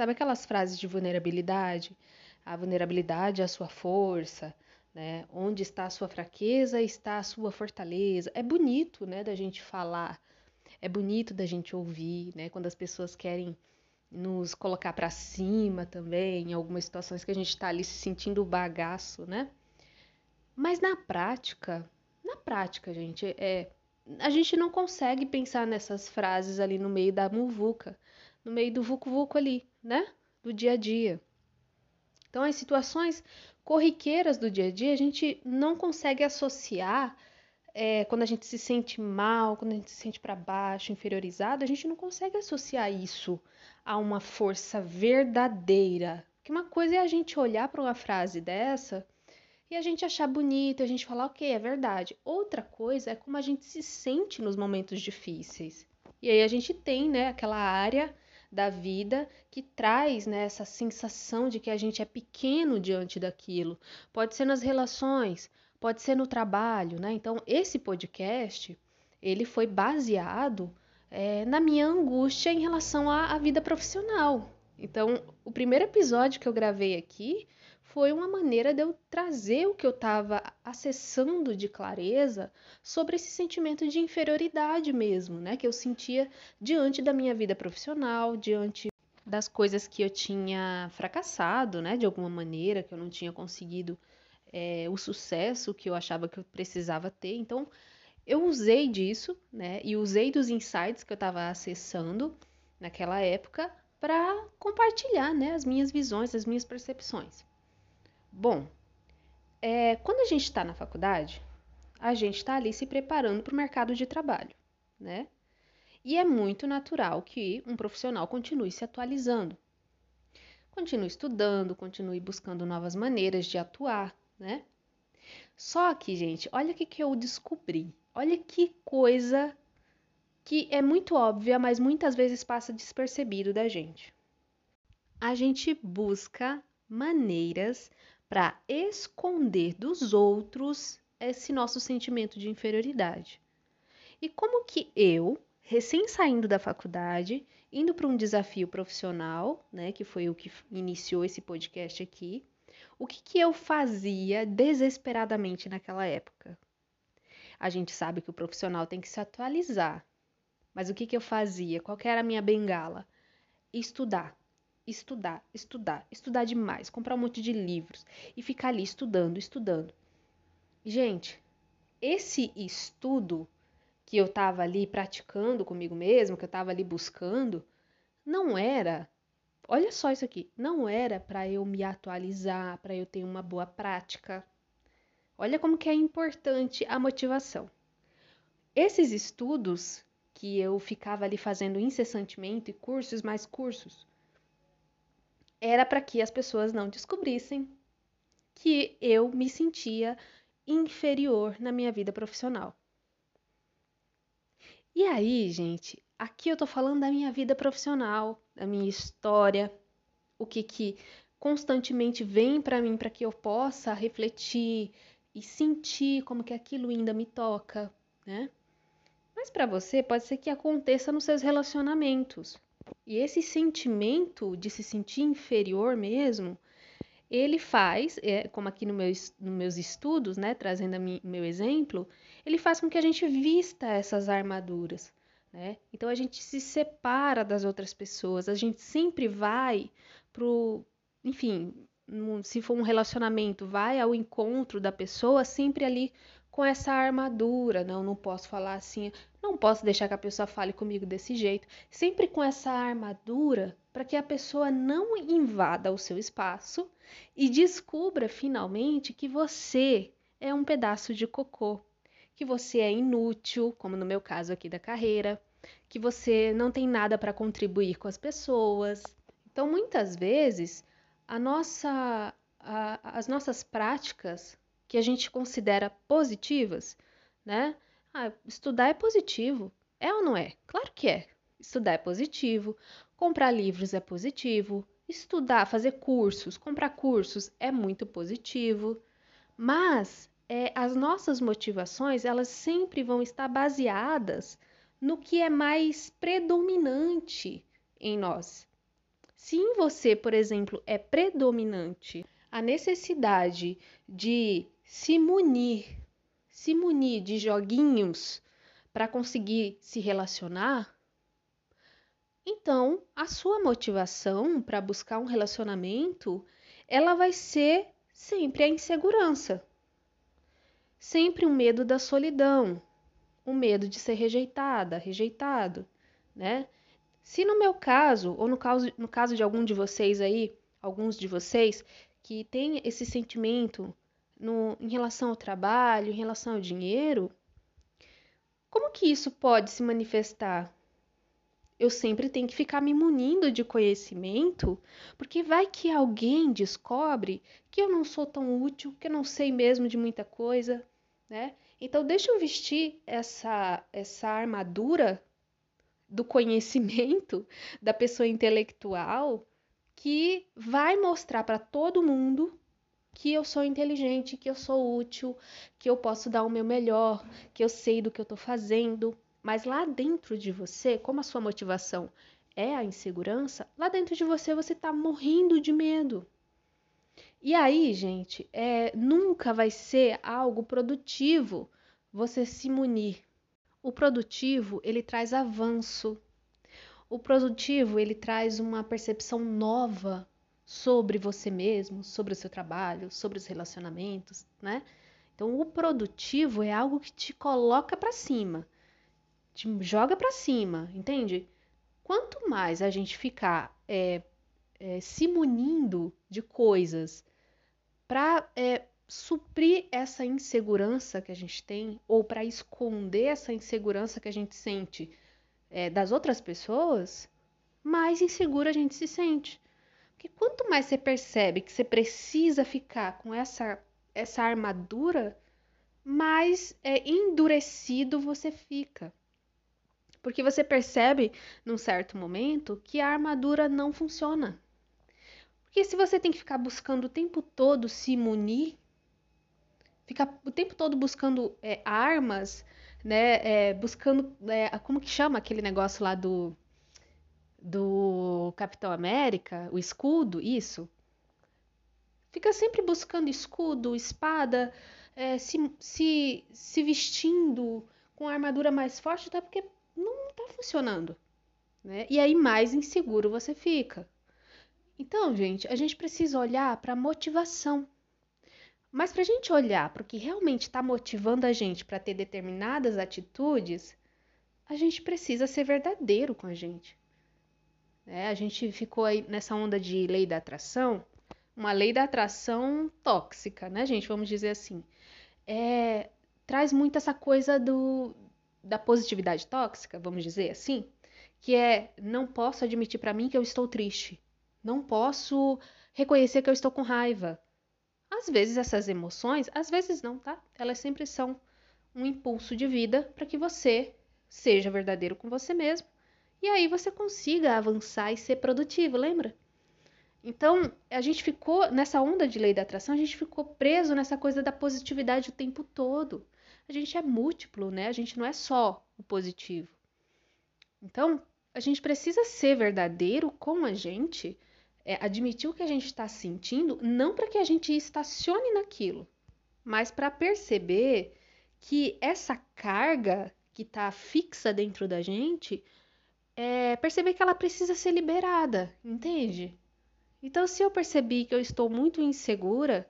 Sabe aquelas frases de vulnerabilidade? A vulnerabilidade é a sua força, né? Onde está a sua fraqueza, está a sua fortaleza. É bonito, né, da gente falar. É bonito da gente ouvir, né? Quando as pessoas querem nos colocar para cima também, em algumas situações que a gente está ali se sentindo bagaço, né? Mas na prática, na prática, gente, é a gente não consegue pensar nessas frases ali no meio da muvuca, no meio do vucu-vucu ali, né? Do dia a dia. Então, as situações corriqueiras do dia a dia, a gente não consegue associar é, quando a gente se sente mal, quando a gente se sente para baixo, inferiorizado, a gente não consegue associar isso a uma força verdadeira. Que uma coisa é a gente olhar para uma frase dessa e a gente achar bonita, a gente falar, ok, é verdade. Outra coisa é como a gente se sente nos momentos difíceis. E aí a gente tem, né, aquela área da vida que traz né, essa sensação de que a gente é pequeno diante daquilo. Pode ser nas relações, pode ser no trabalho, né? Então, esse podcast, ele foi baseado é, na minha angústia em relação à, à vida profissional. Então, o primeiro episódio que eu gravei aqui foi uma maneira de eu trazer o que eu estava acessando de clareza sobre esse sentimento de inferioridade mesmo, né? Que eu sentia diante da minha vida profissional, diante das coisas que eu tinha fracassado, né? De alguma maneira, que eu não tinha conseguido é, o sucesso que eu achava que eu precisava ter. Então, eu usei disso, né? E usei dos insights que eu estava acessando naquela época para compartilhar, né? As minhas visões, as minhas percepções. Bom, é, quando a gente está na faculdade, a gente está ali se preparando para o mercado de trabalho, né? E é muito natural que um profissional continue se atualizando, continue estudando, continue buscando novas maneiras de atuar, né? Só que, gente, olha o que, que eu descobri. Olha que coisa que é muito óbvia, mas muitas vezes passa despercebido da gente. A gente busca maneiras para esconder dos outros esse nosso sentimento de inferioridade. E como que eu, recém saindo da faculdade, indo para um desafio profissional, né, que foi o que iniciou esse podcast aqui, o que, que eu fazia desesperadamente naquela época? A gente sabe que o profissional tem que se atualizar, mas o que, que eu fazia? Qual era a minha bengala? Estudar estudar, estudar, estudar demais, comprar um monte de livros e ficar ali estudando, estudando. Gente, esse estudo que eu estava ali praticando comigo mesmo, que eu estava ali buscando, não era, olha só isso aqui, não era para eu me atualizar, para eu ter uma boa prática. Olha como que é importante a motivação. Esses estudos que eu ficava ali fazendo incessantemente, cursos mais cursos, era para que as pessoas não descobrissem que eu me sentia inferior na minha vida profissional. E aí, gente, aqui eu tô falando da minha vida profissional, da minha história, o que que constantemente vem para mim para que eu possa refletir e sentir como que aquilo ainda me toca, né? Mas para você pode ser que aconteça nos seus relacionamentos. E esse sentimento de se sentir inferior mesmo, ele faz, é, como aqui no meus, nos meus estudos, né, trazendo o meu exemplo, ele faz com que a gente vista essas armaduras. Né? Então a gente se separa das outras pessoas, a gente sempre vai pro, enfim, se for um relacionamento, vai ao encontro da pessoa sempre ali com essa armadura. Não, não posso falar assim, não posso deixar que a pessoa fale comigo desse jeito. Sempre com essa armadura para que a pessoa não invada o seu espaço e descubra finalmente que você é um pedaço de cocô, que você é inútil, como no meu caso aqui da carreira, que você não tem nada para contribuir com as pessoas. Então, muitas vezes, a nossa, a, as nossas práticas que a gente considera positivas, né? Ah, estudar é positivo. É ou não é? Claro que é. Estudar é positivo, comprar livros é positivo, estudar, fazer cursos, comprar cursos é muito positivo. Mas é, as nossas motivações, elas sempre vão estar baseadas no que é mais predominante em nós. Se em você, por exemplo, é predominante a necessidade de se munir, se munir de joguinhos para conseguir se relacionar, então a sua motivação para buscar um relacionamento, ela vai ser sempre a insegurança. Sempre o medo da solidão, o medo de ser rejeitada, rejeitado, né? Se no meu caso, ou no caso, no caso de algum de vocês aí, alguns de vocês, que tem esse sentimento no, em relação ao trabalho, em relação ao dinheiro, como que isso pode se manifestar? Eu sempre tenho que ficar me munindo de conhecimento, porque vai que alguém descobre que eu não sou tão útil, que eu não sei mesmo de muita coisa, né? Então deixa eu vestir essa essa armadura do conhecimento da pessoa intelectual que vai mostrar para todo mundo que eu sou inteligente, que eu sou útil, que eu posso dar o meu melhor, que eu sei do que eu estou fazendo. Mas lá dentro de você, como a sua motivação é a insegurança, lá dentro de você você está morrendo de medo. E aí, gente, é, nunca vai ser algo produtivo você se munir. O produtivo, ele traz avanço, o produtivo, ele traz uma percepção nova sobre você mesmo, sobre o seu trabalho, sobre os relacionamentos, né? Então, o produtivo é algo que te coloca para cima, te joga para cima, entende? Quanto mais a gente ficar é, é, se munindo de coisas para é, suprir essa insegurança que a gente tem ou para esconder essa insegurança que a gente sente é, das outras pessoas, mais insegura a gente se sente. Porque quanto mais você percebe que você precisa ficar com essa, essa armadura, mais é, endurecido você fica. Porque você percebe, num certo momento, que a armadura não funciona. Porque se você tem que ficar buscando o tempo todo se munir, ficar o tempo todo buscando é, armas né, é, buscando, é, como que chama aquele negócio lá do, do Capitão América, o escudo, isso. Fica sempre buscando escudo, espada, é, se, se, se vestindo com a armadura mais forte, até porque não está funcionando. Né? E aí mais inseguro você fica. Então, gente, a gente precisa olhar para a motivação mas para a gente olhar para o que realmente está motivando a gente para ter determinadas atitudes, a gente precisa ser verdadeiro com a gente. É, a gente ficou aí nessa onda de lei da atração, uma lei da atração tóxica, né, gente? Vamos dizer assim. É, traz muito essa coisa do, da positividade tóxica, vamos dizer assim, que é não posso admitir para mim que eu estou triste, não posso reconhecer que eu estou com raiva, às vezes essas emoções, às vezes não, tá? Elas sempre são um impulso de vida para que você seja verdadeiro com você mesmo e aí você consiga avançar e ser produtivo, lembra? Então, a gente ficou nessa onda de lei da atração, a gente ficou preso nessa coisa da positividade o tempo todo. A gente é múltiplo, né? A gente não é só o positivo. Então, a gente precisa ser verdadeiro com a gente é, admitir o que a gente está sentindo, não para que a gente estacione naquilo, mas para perceber que essa carga que está fixa dentro da gente, é perceber que ela precisa ser liberada, entende? Então, se eu percebi que eu estou muito insegura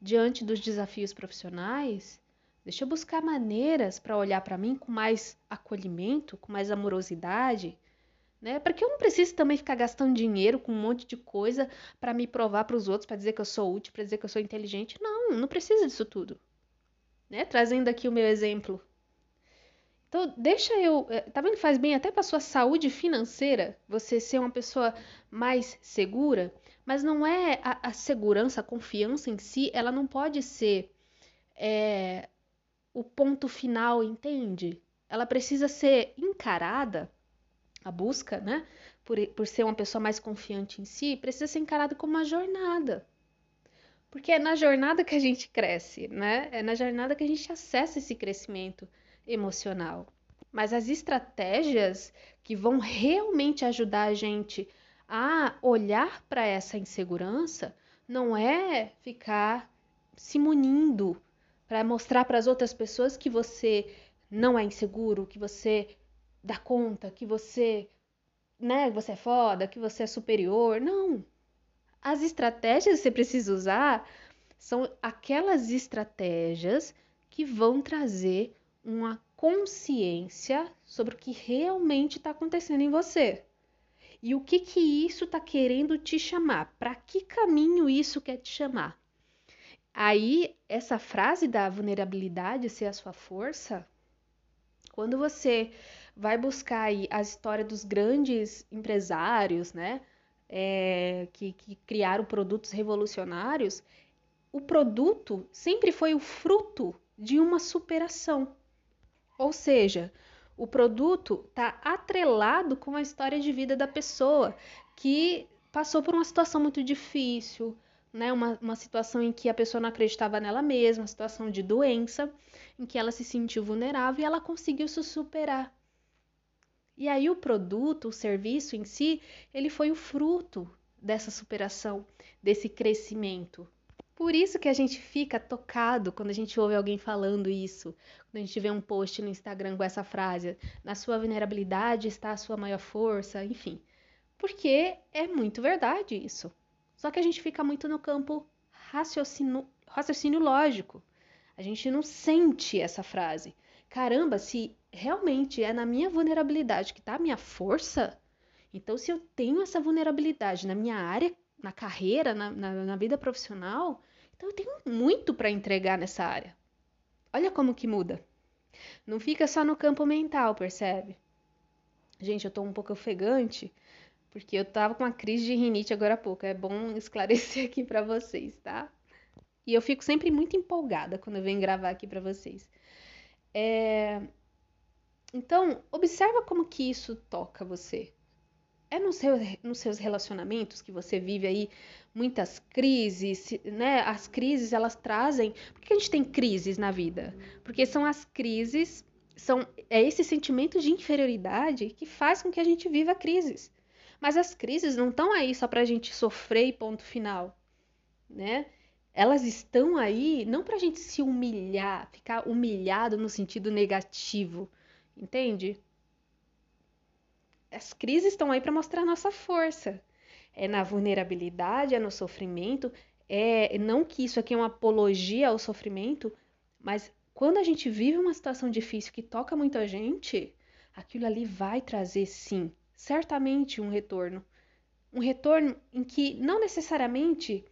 diante dos desafios profissionais, deixa eu buscar maneiras para olhar para mim com mais acolhimento, com mais amorosidade né? Para que eu não preciso também ficar gastando dinheiro com um monte de coisa para me provar para os outros, para dizer que eu sou útil, para dizer que eu sou inteligente. Não, não precisa disso tudo. Né? Trazendo aqui o meu exemplo. Então, deixa eu. Eh, tá vendo faz bem até para sua saúde financeira você ser uma pessoa mais segura? Mas não é a, a segurança, a confiança em si, ela não pode ser é, o ponto final, entende? Ela precisa ser encarada a busca, né, por, por ser uma pessoa mais confiante em si, precisa ser encarada como uma jornada. Porque é na jornada que a gente cresce, né? É na jornada que a gente acessa esse crescimento emocional. Mas as estratégias que vão realmente ajudar a gente a olhar para essa insegurança não é ficar se munindo para mostrar para as outras pessoas que você não é inseguro, que você dá conta, que você, né, você é foda, que você é superior. Não. As estratégias que você precisa usar são aquelas estratégias que vão trazer uma consciência sobre o que realmente está acontecendo em você. E o que que isso está querendo te chamar? Para que caminho isso quer te chamar? Aí, essa frase da vulnerabilidade ser a sua força, quando você vai buscar aí a história dos grandes empresários, né, é, que, que criaram produtos revolucionários, o produto sempre foi o fruto de uma superação. Ou seja, o produto está atrelado com a história de vida da pessoa que passou por uma situação muito difícil, né? Uma, uma situação em que a pessoa não acreditava nela mesma, uma situação de doença, em que ela se sentiu vulnerável e ela conseguiu se superar. E aí o produto, o serviço em si, ele foi o fruto dessa superação, desse crescimento. Por isso que a gente fica tocado quando a gente ouve alguém falando isso, quando a gente vê um post no Instagram com essa frase: na sua vulnerabilidade está a sua maior força, enfim. Porque é muito verdade isso. Só que a gente fica muito no campo raciocínio, raciocínio lógico. A gente não sente essa frase. Caramba, se realmente é na minha vulnerabilidade que está a minha força, então se eu tenho essa vulnerabilidade na minha área, na carreira, na, na, na vida profissional, então eu tenho muito para entregar nessa área. Olha como que muda. Não fica só no campo mental, percebe? Gente, eu tô um pouco ofegante, porque eu tava com uma crise de rinite agora há pouco. É bom esclarecer aqui para vocês, tá? E eu fico sempre muito empolgada quando eu venho gravar aqui para vocês. É... Então, observa como que isso toca você. É no seu, nos seus relacionamentos que você vive aí muitas crises, né? As crises elas trazem. Por que a gente tem crises na vida? Porque são as crises, são é esse sentimento de inferioridade que faz com que a gente viva crises. Mas as crises não estão aí só para a gente sofrer e ponto final, né? Elas estão aí não para a gente se humilhar, ficar humilhado no sentido negativo, entende? As crises estão aí para mostrar nossa força. É na vulnerabilidade, é no sofrimento. É não que isso aqui é uma apologia ao sofrimento, mas quando a gente vive uma situação difícil que toca muito a gente, aquilo ali vai trazer sim certamente um retorno. Um retorno em que não necessariamente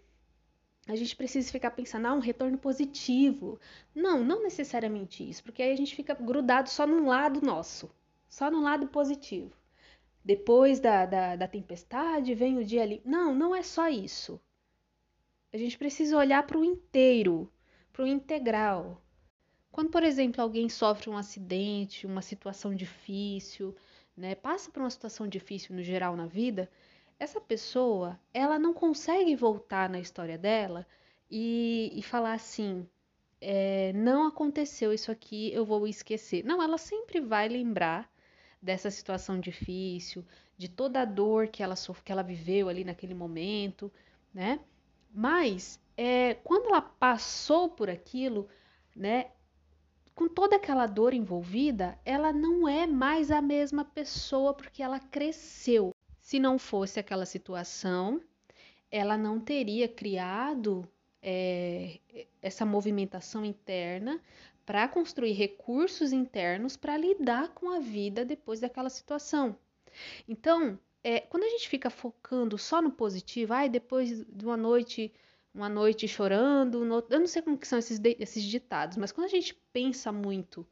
a gente precisa ficar pensando, ah, um retorno positivo. Não, não necessariamente isso, porque aí a gente fica grudado só num lado nosso, só no lado positivo. Depois da, da, da tempestade vem o dia ali. Não, não é só isso. A gente precisa olhar para o inteiro, para o integral. Quando, por exemplo, alguém sofre um acidente, uma situação difícil, né, passa por uma situação difícil no geral na vida, essa pessoa, ela não consegue voltar na história dela e, e falar assim, é, não aconteceu isso aqui, eu vou esquecer. Não, ela sempre vai lembrar dessa situação difícil, de toda a dor que ela, que ela viveu ali naquele momento, né? Mas é, quando ela passou por aquilo, né, com toda aquela dor envolvida, ela não é mais a mesma pessoa porque ela cresceu. Se não fosse aquela situação, ela não teria criado é, essa movimentação interna para construir recursos internos para lidar com a vida depois daquela situação. Então, é, quando a gente fica focando só no positivo, ai, depois de uma noite uma noite chorando, no... eu não sei como que são esses, esses ditados, mas quando a gente pensa muito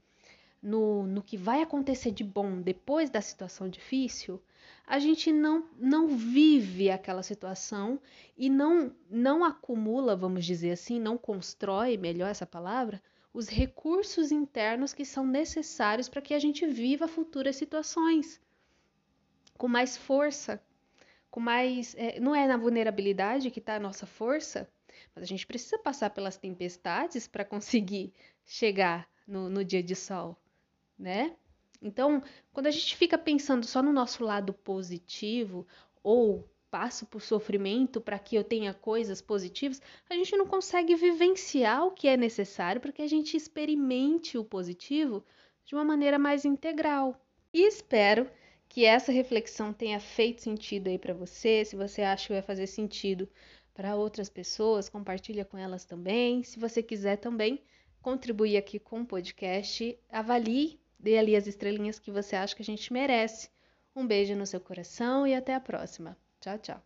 no, no que vai acontecer de bom depois da situação difícil, a gente não, não vive aquela situação e não, não acumula, vamos dizer assim, não constrói, melhor essa palavra, os recursos internos que são necessários para que a gente viva futuras situações com mais força, com mais. É, não é na vulnerabilidade que está a nossa força, mas a gente precisa passar pelas tempestades para conseguir chegar no, no dia de sol, né? Então, quando a gente fica pensando só no nosso lado positivo ou passo por sofrimento para que eu tenha coisas positivas, a gente não consegue vivenciar o que é necessário para que a gente experimente o positivo de uma maneira mais integral. E espero que essa reflexão tenha feito sentido aí para você. Se você acha que vai fazer sentido para outras pessoas, compartilha com elas também. Se você quiser também contribuir aqui com o podcast, avalie, dê ali as estrelinhas que você acha que a gente merece. Um beijo no seu coração e até a próxima. Tchau, tchau.